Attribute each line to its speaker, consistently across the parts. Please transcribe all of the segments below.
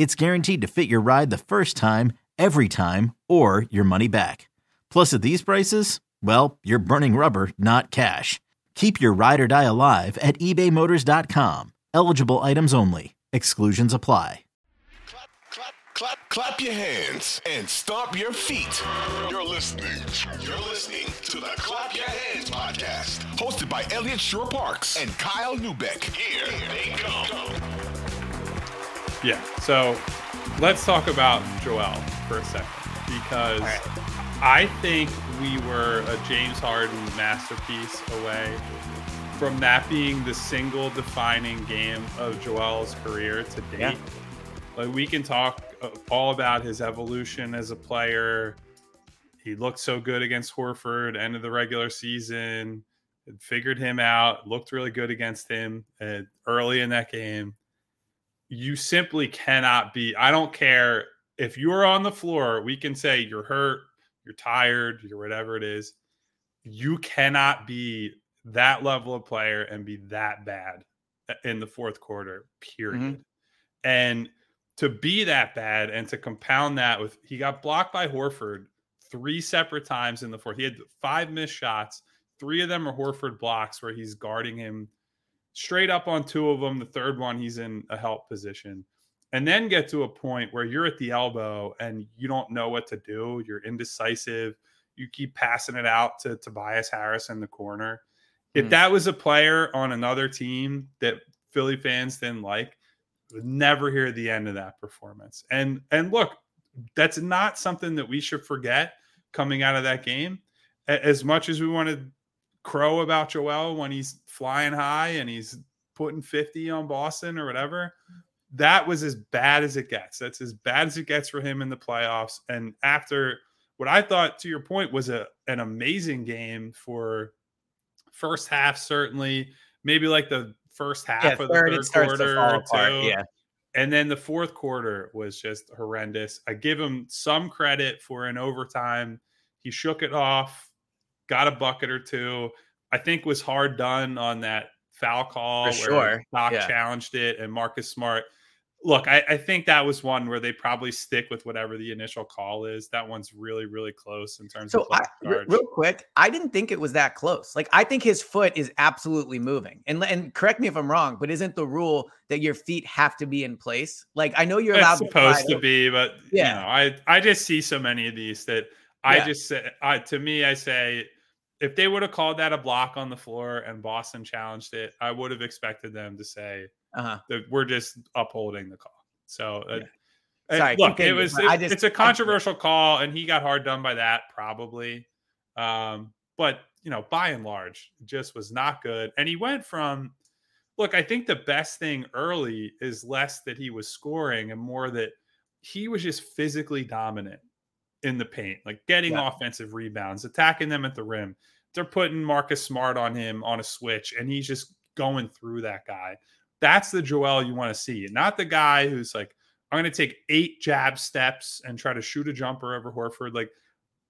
Speaker 1: it's guaranteed to fit your ride the first time, every time, or your money back. Plus, at these prices, well, you're burning rubber, not cash. Keep your ride or die alive at ebaymotors.com. Eligible items only. Exclusions apply.
Speaker 2: Clap, clap, clap, clap your hands and stomp your feet. You're listening. You're listening to the Clap Your Hands podcast, hosted by Eliot Shorr-Parks and Kyle Neubeck. Here they go.
Speaker 3: Yeah. So let's talk about Joel for a second because I think we were a James Harden masterpiece away from that being the single defining game of Joel's career to date.
Speaker 4: Yeah.
Speaker 3: Like we can talk uh, all about his evolution as a player. He looked so good against Horford end of the regular season. Figured him out. Looked really good against him uh, early in that game you simply cannot be. I don't care if you're on the floor, we can say you're hurt, you're tired, you're whatever it is. You cannot be that level of player and be that bad in the fourth quarter, period.
Speaker 4: Mm-hmm.
Speaker 3: And to be that bad and to compound that with he got blocked by Horford three separate times in the fourth. He had five missed shots. Three of them are Horford blocks where he's guarding him straight up on two of them. The third one, he's in a help position. And then get to a point where you're at the elbow and you don't know what to do. You're indecisive. You keep passing it out to Tobias Harris in the corner. If
Speaker 4: Mm.
Speaker 3: that was a player on another team that Philly fans didn't like, would never hear the end of that performance. And and look, that's not something that we should forget coming out of that game. As much as we want to crow about Joel when he's flying high and he's putting 50 on Boston or whatever. That was as bad as it gets. That's as bad as it gets for him in the playoffs. And after what I thought, to your point, was a an amazing game for first half, certainly, maybe like the first half
Speaker 4: Yeah,
Speaker 3: of the
Speaker 4: third,
Speaker 3: third
Speaker 4: it starts to
Speaker 3: quarter or two.
Speaker 4: Yeah.
Speaker 3: And then the fourth quarter was just horrendous. I give him some credit for an overtime. He shook it off, got a bucket or two. I think was hard done on that foul call
Speaker 4: For
Speaker 3: where
Speaker 4: sure.
Speaker 3: Doc
Speaker 4: Yeah.
Speaker 3: challenged it and Marcus Smart. Look, I, I think that was one where they probably stick with whatever the initial call is. That one's really, really close in terms
Speaker 4: So
Speaker 3: of
Speaker 4: I,
Speaker 3: like
Speaker 4: re-
Speaker 3: charge.
Speaker 4: real quick, I didn't think it was that close. Like I think his foot is absolutely moving. And and correct me if I'm wrong, but isn't the rule that your feet have to be in place? Like I know you're allowed
Speaker 3: it's supposed
Speaker 4: to,
Speaker 3: to be, but
Speaker 4: Yeah.
Speaker 3: you know, I I just see so many of these that I
Speaker 4: Yeah.
Speaker 3: just say I to me I say if they would have called that a block on the floor and Boston challenged it, I would have expected them to say
Speaker 4: Uh-huh.
Speaker 3: that we're just upholding the call. So uh,
Speaker 4: Yeah.
Speaker 3: uh,
Speaker 4: Sorry,
Speaker 3: look, it was it-
Speaker 4: just-
Speaker 3: it's a controversial call, and he got hard done by that probably. Um, but you know, by and large, it just was not good. And he went from look, I think the best thing early is less that he was scoring and more that he was just physically dominant in the paint, like getting
Speaker 4: Yeah.
Speaker 3: offensive rebounds, attacking them at the rim. They're putting Marcus Smart on him on a switch, and he's just going through that guy. That's the Joel you want to see, not the guy who's like, I'm going to take eight jab steps and try to shoot a jumper over Horford. Like,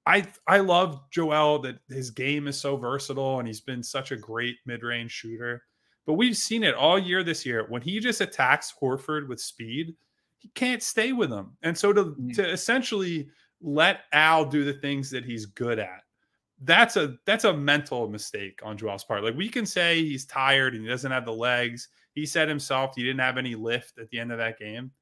Speaker 3: I I love Joel that his game is so versatile and he's been such a great mid-range shooter. But we've seen it all year this year. When he just attacks Horford with speed, he can't stay with him. And so to
Speaker 4: Mhm.
Speaker 3: to essentially let Al do the things that he's good at, that's a that's a mental mistake on Joel's part. Like we can say he's tired and he doesn't have the legs. He said himself he didn't have any lift at the end of that game.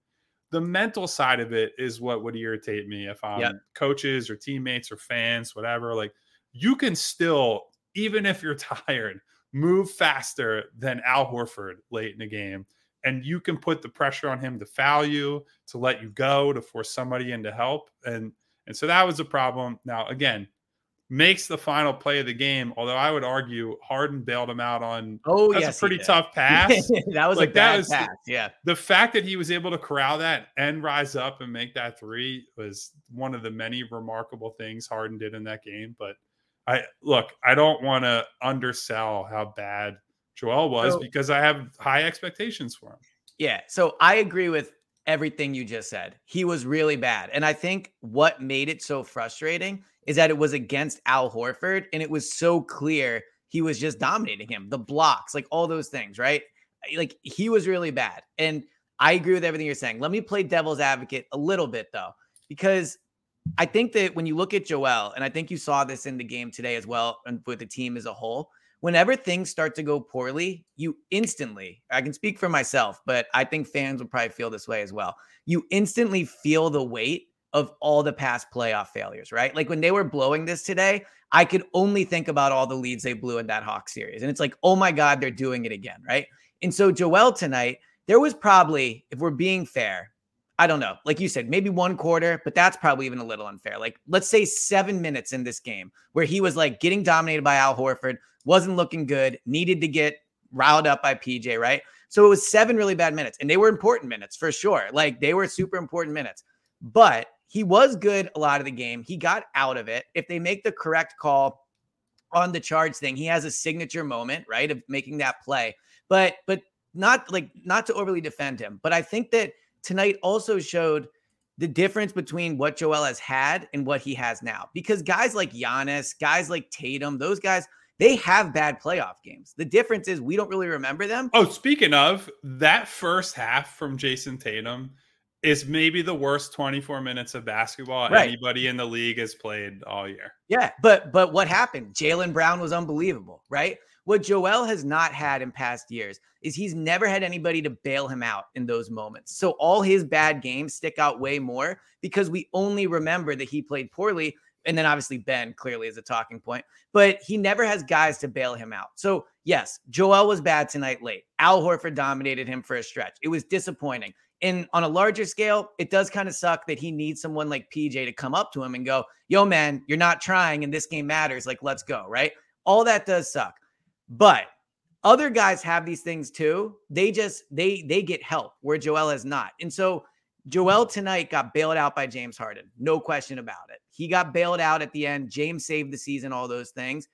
Speaker 3: the mental side of it is what would irritate me if um, I'm
Speaker 4: Yep.
Speaker 3: coaches or teammates or fans, whatever. Like you can still, even if you're tired, move faster than Al Horford late in the game. And you can put the pressure on him to foul you, to let you go, to force somebody in to help. And and so that was a problem. Now, again, makes the final play of the game. Although I would argue Harden bailed him out on
Speaker 4: Oh,
Speaker 3: that's
Speaker 4: yes,
Speaker 3: a pretty tough pass.
Speaker 4: that was
Speaker 3: Like,
Speaker 4: a bad
Speaker 3: was-
Speaker 4: pass. Yeah.
Speaker 3: the fact that he was able to corral that and rise up and make that three was one of the many remarkable things Harden did in that game. But I look, I don't want to undersell how bad Joel was
Speaker 4: So-
Speaker 3: because I have high expectations for him.
Speaker 4: Yeah. So I agree with everything you just said. He was really bad. And I think what made it so frustrating is that it was against Al Horford and it was so clear he was just dominating him. The blocks, like all those things, right? Like he was really bad. And I agree with everything you're saying. Let me play devil's advocate a little bit though, because I think that when you look at Joel, and I think you saw this in the game today as well, and with the team as a whole, whenever things start to go poorly, you instantly, I can speak for myself, but I think fans will probably feel this way as well. You instantly feel the weight of all the past playoff failures, right? Like when they were blowing this today, I could only think about all the leads they blew in that Hawk series. And it's like, oh my God, they're doing it again, right? And so Joel tonight, there was probably, if we're being fair, I don't know, like you said, maybe one quarter, but that's probably even a little unfair. Like, let's say seven minutes in this game where he was like getting dominated by Al Horford, wasn't looking good, needed to get riled up by PJ, right? So it was seven really bad minutes, and they were important minutes for sure. Like, they were super important minutes, but he was good a lot of the game. He got out of it. If they make the correct call on the charge thing, he has a signature moment, right, of making that play. But, but, not like not to overly defend him, but I think that tonight also showed the difference between what Joel has had and what he has now. Because guys like Giannis, guys like Tatum, those guys, they have bad playoff games. The difference is we don't really remember them.
Speaker 3: Oh, speaking of that first half from Jayson Tatum is maybe the worst 24 minutes of basketball
Speaker 4: Right.
Speaker 3: anybody in the league has played all year.
Speaker 4: Yeah, but but what happened? Jaylen Brown was unbelievable, right? What Joel has not had in past years is he's never had anybody to bail him out in those moments. So all his bad games stick out way more because we only remember that he played poorly. And then obviously Ben clearly is a talking point, but he never has guys to bail him out. So yes, Joel was bad tonight late. Al Horford dominated him for a stretch. It was disappointing. And on a larger scale, it does kind of suck that he needs someone like PJ to come up to him and go, yo, man, you're not trying and this game matters. Like, let's go. Right. All that does suck. But other guys have these things too. They just they they get help where Joel has not. And so Joel tonight got bailed out by James Harden. No question about it. He got bailed out at the end. James saved the season, all those things.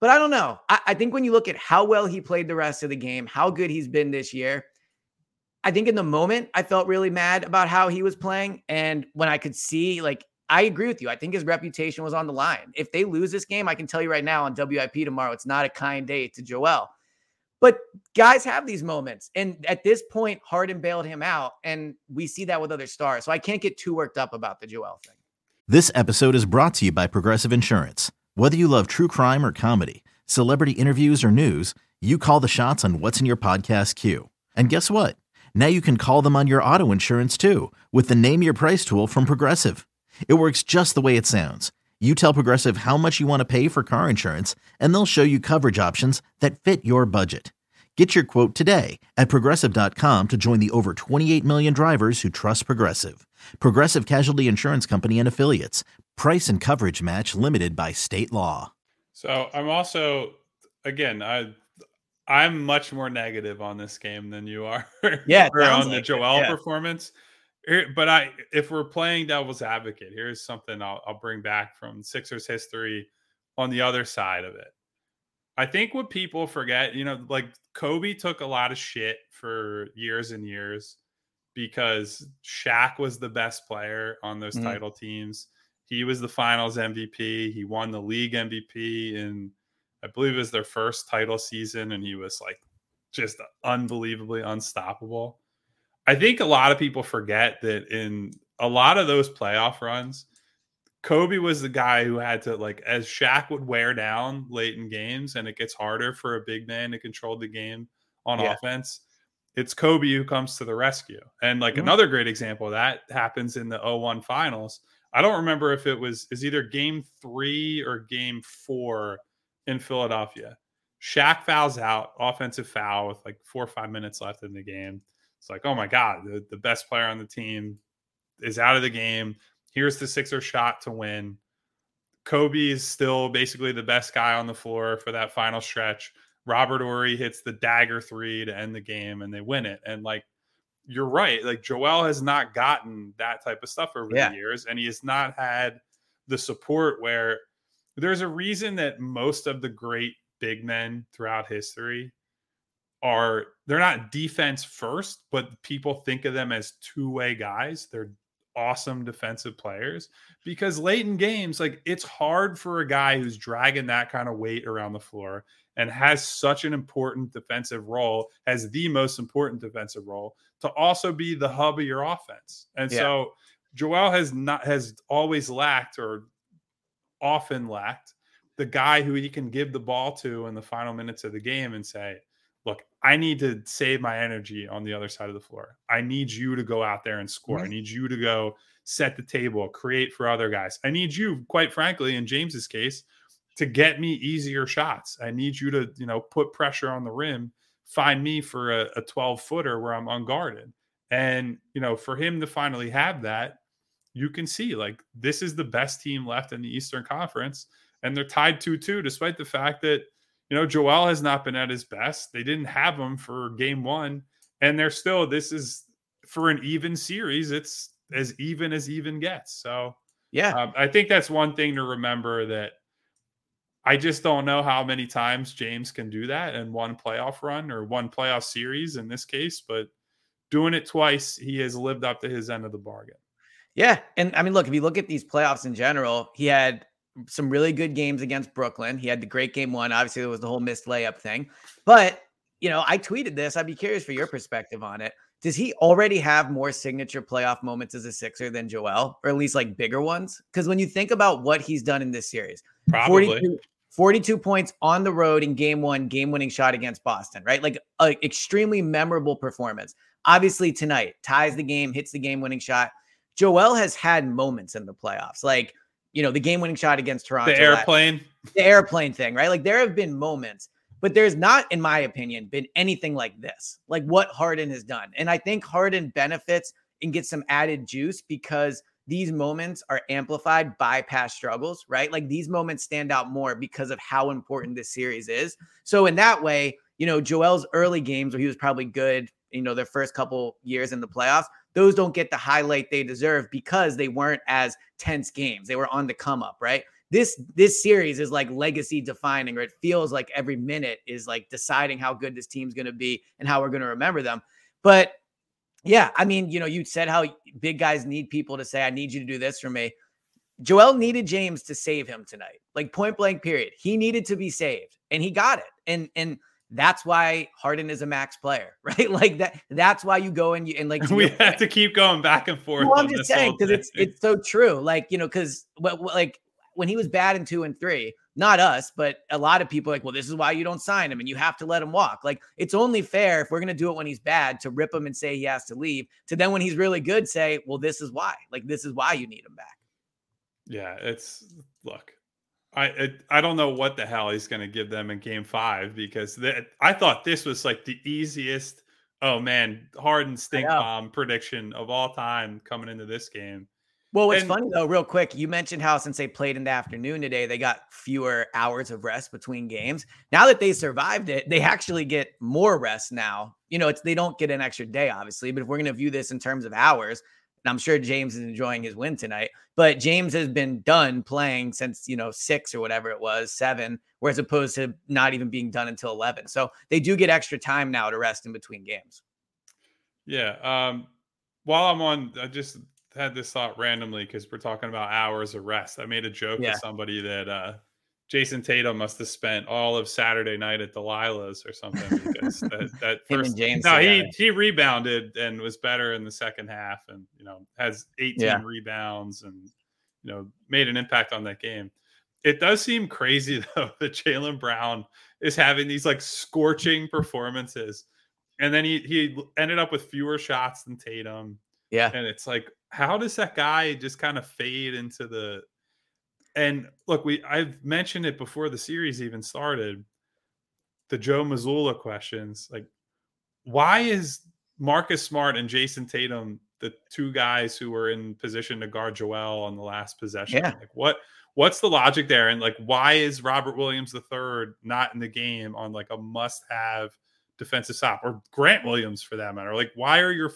Speaker 4: But I don't know. I, I think when you look at how well he played the rest of the game, how good he's been this year, I think in the moment I felt really mad about how he was playing. And when I could see, like, I agree with you. I think his reputation was on the line. If they lose this game, I can tell you right now on WIP tomorrow, it's not a kind day to Joel. But guys have these moments. And at this point, Harden bailed him out. And we see that with other stars. So I can't get too worked up about the Joel thing.
Speaker 1: This episode is brought to you by Progressive Insurance. Whether you love true crime or comedy, celebrity interviews or news, you call the shots on what's in your podcast queue. And guess what? Now you can call them on your auto insurance too with the Name Your Price tool from Progressive. It works just the way it sounds. You tell Progressive how much you want to pay for car insurance, and they'll show you coverage options that fit your budget. Get your quote today at progressive.com to join the over 28 million drivers who trust Progressive. Progressive Casualty Insurance Company and Affiliates. Price and coverage match limited by state law.
Speaker 3: So I'm also, again, I I'm much more negative on this game than you are.
Speaker 4: Yeah, it
Speaker 3: or on the
Speaker 4: like it,
Speaker 3: Joel
Speaker 4: yeah.
Speaker 3: performance. Here- But I, if we're playing devil's advocate, here's something I'll, I'll bring back from Sixers history on the other side of it. I think what people forget, you know, like Kobe took a lot of shit for years and years because Shaq was the best player on those
Speaker 4: Mhm.
Speaker 3: title teams. He was the finals MVP. He won the league MVP in, I believe it was their first title season, and he was like just unbelievably unstoppable. I think a lot of people forget that in a lot of those playoff runs, Kobe was the guy who had to like as Shaq would wear down late in games and it gets harder for a big man to control the game on
Speaker 4: Yeah.
Speaker 3: offense. it's Kobe who comes to the rescue. And like mm-hmm. another great example of that happens in the 01 finals. I don't remember if it was is either game three or game four in Philadelphia. Shaq fouls out, offensive foul with like four or five minutes left in the game. It's like, oh my God, the, the best player on the team is out of the game. Here's the Sixer shot to win. Kobe is still basically the best guy on the floor for that final stretch. Robert Horry hits the dagger three to end the game and they win it. And like you're right, like Joel has not gotten that type of stuff over yeah. the years, and he has not had the support where there's a reason that most of the great big men throughout history are they're not defense first, but people think of them as two-way guys. They're awesome defensive players because late in games, like it's hard for a guy who's dragging that kind of weight around the floor and has such an important defensive role, has the most important defensive role to also be the hub of your offense. And yeah. so Joel has not has always lacked or often lacked the guy who he can give the ball to in the final minutes of the game and say, look, I need to save my energy on the other side of the floor. I need you to go out there and score. I need you to go set the table, create for other guys. I need you, quite frankly, in James's case, to get me easier shots. I need you to, you know, put pressure on the rim, find me for a, a 12 footer where I'm unguarded. And, you know, for him to finally have that, you can see like this is the best team left in the Eastern Conference. And they're tied 2 2, despite the fact that you know, Joel has not been at his best. They didn't have him for game one, and they're still. This is for an even series. It's as even as even gets. So
Speaker 4: yeah,
Speaker 3: um, I think that's one thing to remember that. I just don't know how many times James can do that in one playoff run or one playoff series in this case, but doing it twice, he has lived up to his end of the bargain.
Speaker 4: Yeah. And I mean, look, if you look at these playoffs in general, he had some really good games against Brooklyn. He had the great game one. Obviously, there was the whole missed layup thing. But, you know, I tweeted this. I'd be curious for your perspective on it. Does he already have more signature playoff moments as a Sixer than Joel, or at least like bigger ones? Because when you think about what he's done in this series,
Speaker 3: probably 42,
Speaker 4: 42 points on the road in game one, game winning shot against Boston, right? Like an extremely memorable performance. Obviously, tonight ties the game, hits the game winning shot. Joel has had moments in the playoffs. Like you know, the game winning shot against Toronto.
Speaker 3: The airplane.
Speaker 4: the airplane thing, right? Like there have been moments, but there's not, in my opinion, been anything like this, like what Harden has done. And I think Harden benefits and gets some added juice because these moments are amplified by past struggles, right? Like these moments stand out more because of how important this series is. So in that way, you know, Joel's early games where he was probably good, you know, their first couple years in the playoffs, those don't get the highlight they deserve because they weren't as tense games. They were on the come up, right? This this series is like legacy defining, or it feels like every minute is like deciding how good this team's going to be and how we're going to remember them. But yeah, I mean, you know, you said how big guys need people to say, "I need you to do this for me." Joel needed James to save him tonight, like point blank. Period. He needed to be saved, and he got it. And and that's why Harden is a max player, right? Like that. That's why you go and you and like
Speaker 3: we have point. to keep going back and forth.
Speaker 4: Well, I'm just saying because it's it's so true. Like you know, because like when he was bad in two and three, not us, but a lot of people like, well, this is why you don't sign him and you have to let him walk. Like it's only fair if we're gonna do it when he's bad to rip him and say he has to leave. To then when he's really good, say, well, this is why. Like this is why you need him back.
Speaker 3: Yeah, it's look. I I don't know what the hell he's going to give them in Game Five because that I thought this was like the easiest. Oh man, Harden stink bomb prediction of all time coming into this game.
Speaker 4: Well, what's and, funny though, real quick, you mentioned how since they played in the afternoon today, they got fewer hours of rest between games. Now that they survived it, they actually get more rest now. You know, it's they don't get an extra day, obviously, but if we're going to view this in terms of hours, and I'm sure James is enjoying his win tonight. But James has been done playing since, you know, six or whatever it was, seven, whereas opposed to not even being done until 11. So they do get extra time now to rest in between games.
Speaker 3: Yeah. Um, while I'm on, I just had this thought randomly because we're talking about hours of rest. I made a joke yeah. with somebody that uh, Jayson Tatum must have spent all of Saturday night at Delilah's or something because that, that first
Speaker 4: James
Speaker 3: no he he rebounded and was better in the second half and you know has 18 yeah. rebounds and you know made an impact on that game. It does seem crazy though that Jaylen Brown is having these like scorching performances and then he he ended up with fewer shots than Tatum.
Speaker 4: Yeah.
Speaker 3: And it's like, how does that guy just kind of fade into the and look, we I've mentioned it before the series even started. The Joe Mazzulla questions, like why is Marcus Smart and Jayson Tatum the two guys who were in position to guard Joel on the last possession?
Speaker 4: Yeah.
Speaker 3: Like what what's the logic there? And like why is Robert Williams the third not in the game on like a must-have defensive stop or Grant Williams for that matter? Like why are your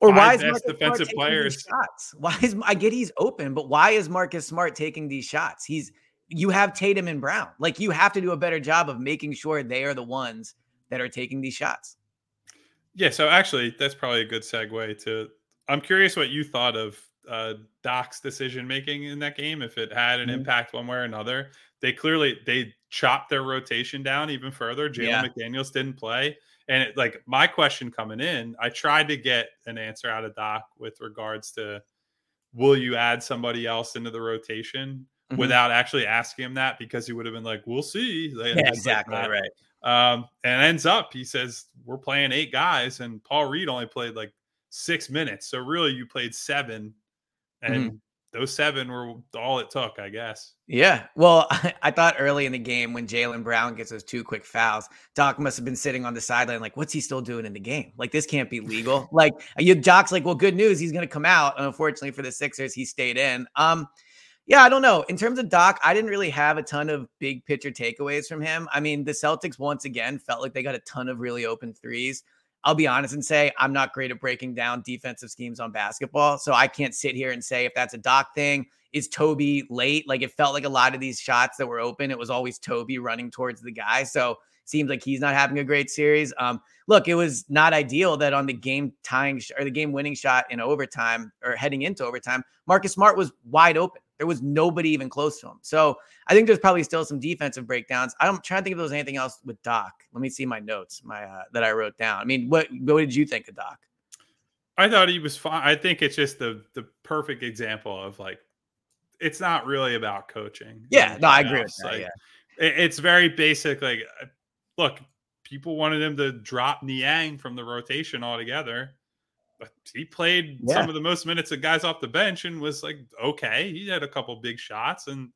Speaker 4: or why is Marcus
Speaker 3: defensive
Speaker 4: Smart taking
Speaker 3: players
Speaker 4: these shots? Why is I get he's open, but why is Marcus Smart taking these shots? He's you have Tatum and Brown. Like you have to do a better job of making sure they are the ones that are taking these shots.
Speaker 3: Yeah, so actually, that's probably a good segue to. I'm curious what you thought of uh, Doc's decision making in that game. If it had an
Speaker 4: Mhm.
Speaker 3: impact one way or another, they clearly they chopped their rotation down even further. Jalen
Speaker 4: Yeah.
Speaker 3: McDaniel's didn't play, and it, like my question coming in, I tried to get an answer out of Doc with regards to, will you add somebody else into the rotation?
Speaker 4: Mhm.
Speaker 3: Without actually asking him that, because he would have been like, "We'll see." Like,
Speaker 4: Yeah,
Speaker 3: just like
Speaker 4: exactly right.
Speaker 3: Um, and ends up, he says, we're playing eight guys, and Paul Reed only played like six minutes. So really, you played seven, and
Speaker 4: Mm-hmm.
Speaker 3: Those seven were all it took, I guess.
Speaker 4: Yeah. Well, I, thought early in the game when Jaylen Brown gets those two quick fouls, Doc must have been sitting on the sideline like, what's he still doing in the game? Like, this can't be legal. like, you Doc's like, well, good news. He's going to come out. And unfortunately for the Sixers, he stayed in. Um, yeah, I don't know. In terms of Doc, I didn't really have a ton of big picture takeaways from him. I mean, the Celtics once again felt like they got a ton of really open threes. I'll be honest and say I'm not great at breaking down defensive schemes on basketball. So I can't sit here and say if that's a Doc thing. Is Toby late? Like it felt like a lot of these shots that were open, it was always Toby running towards the guy. So seems like he's not having a great series. Um, look, it was not ideal that on the game tying sh- or the game winning shot in overtime or heading into overtime, Marcus Smart was wide open. There was nobody even close to him. So I think there's probably still some defensive breakdowns. I'm trying to think if there was anything else with Doc. Let me see my notes, my uh, that I wrote down. I mean, what what did you think of Doc?
Speaker 3: I thought he was fine. I think it's just the the perfect example of like, it's not really about coaching.
Speaker 4: Yeah, no, I agree with that.
Speaker 3: Like,
Speaker 4: yeah.
Speaker 3: it- it's very basic. Like, uh, look, people wanted him to drop Niang from the rotation altogether. But he played
Speaker 4: Yeah.
Speaker 3: some of the most minutes of guys off the bench and was like, okay, he had a couple big shots. And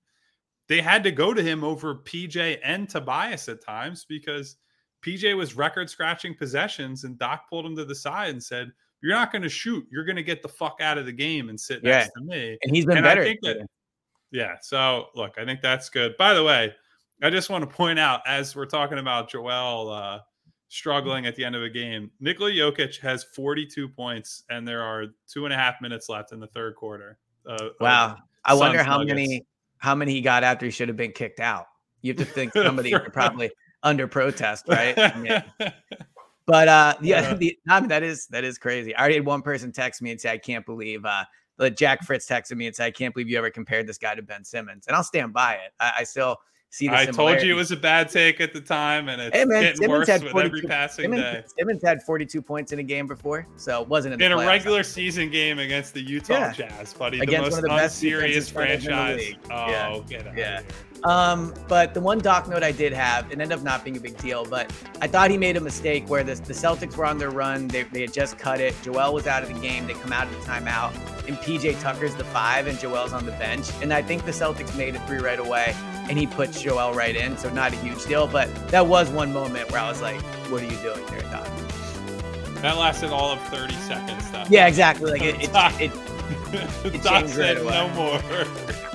Speaker 3: they had to go to him over PJ and Tobias at times because PJ was record scratching possessions. And Doc pulled him to the side and said, You're not going to shoot. You're going to get the fuck out of the game and sit
Speaker 4: Yeah.
Speaker 3: next to me.
Speaker 4: And he's been
Speaker 3: And I
Speaker 4: better.
Speaker 3: think that- Yeah. So look, I think that's good. By the way, I just want to point out as we're talking about Joel uh, struggling at the end of a game, Nikola Jokic has 42 points, and there are two and a half minutes left in the third quarter. Uh,
Speaker 4: Wow. I wonder how
Speaker 3: Nuggets.
Speaker 4: many how many he got after he should have been kicked out. You have to think somebody
Speaker 3: For-
Speaker 4: probably under protest, right? But uh, yeah, the, I mean, that is that is crazy. I already had one person text me and say, "I can't believe." Uh, Jack Fritz texted me and said, "I can't believe you ever compared this guy to Ben Simmons," and I'll stand by it. I, I still see. The
Speaker 3: I told you it was a bad take at the time, and it's
Speaker 4: Hey man,
Speaker 3: getting
Speaker 4: Simmons
Speaker 3: worse with
Speaker 4: 42
Speaker 3: every passing
Speaker 4: Simmons,
Speaker 3: day.
Speaker 4: Simmons had 42 points in a game before, so it wasn't in,
Speaker 3: In a regular season game against the Utah
Speaker 4: Yeah.
Speaker 3: Jazz, buddy, the
Speaker 4: Against
Speaker 3: most
Speaker 4: one of the best
Speaker 3: unserious
Speaker 4: defensive players in the
Speaker 3: franchise. Oh,
Speaker 4: Yeah.
Speaker 3: get out
Speaker 4: Yeah. Um, but the one doc note I did have, it ended up not being a big deal, but I thought he made a mistake where the, the Celtics were on their run. They, they had just cut it. Joel was out of the game. They come out of the timeout, and PJ Tucker's the five, and Joel's on the bench. And I think the Celtics made a three right away, and he puts Joel right in. So not a huge deal, but that was one moment where I was like, what are you doing here, Doc?
Speaker 3: That lasted all of 30 seconds. Though.
Speaker 4: Yeah, exactly. Like it, it, it,
Speaker 3: Doc
Speaker 4: changed right
Speaker 3: said no more.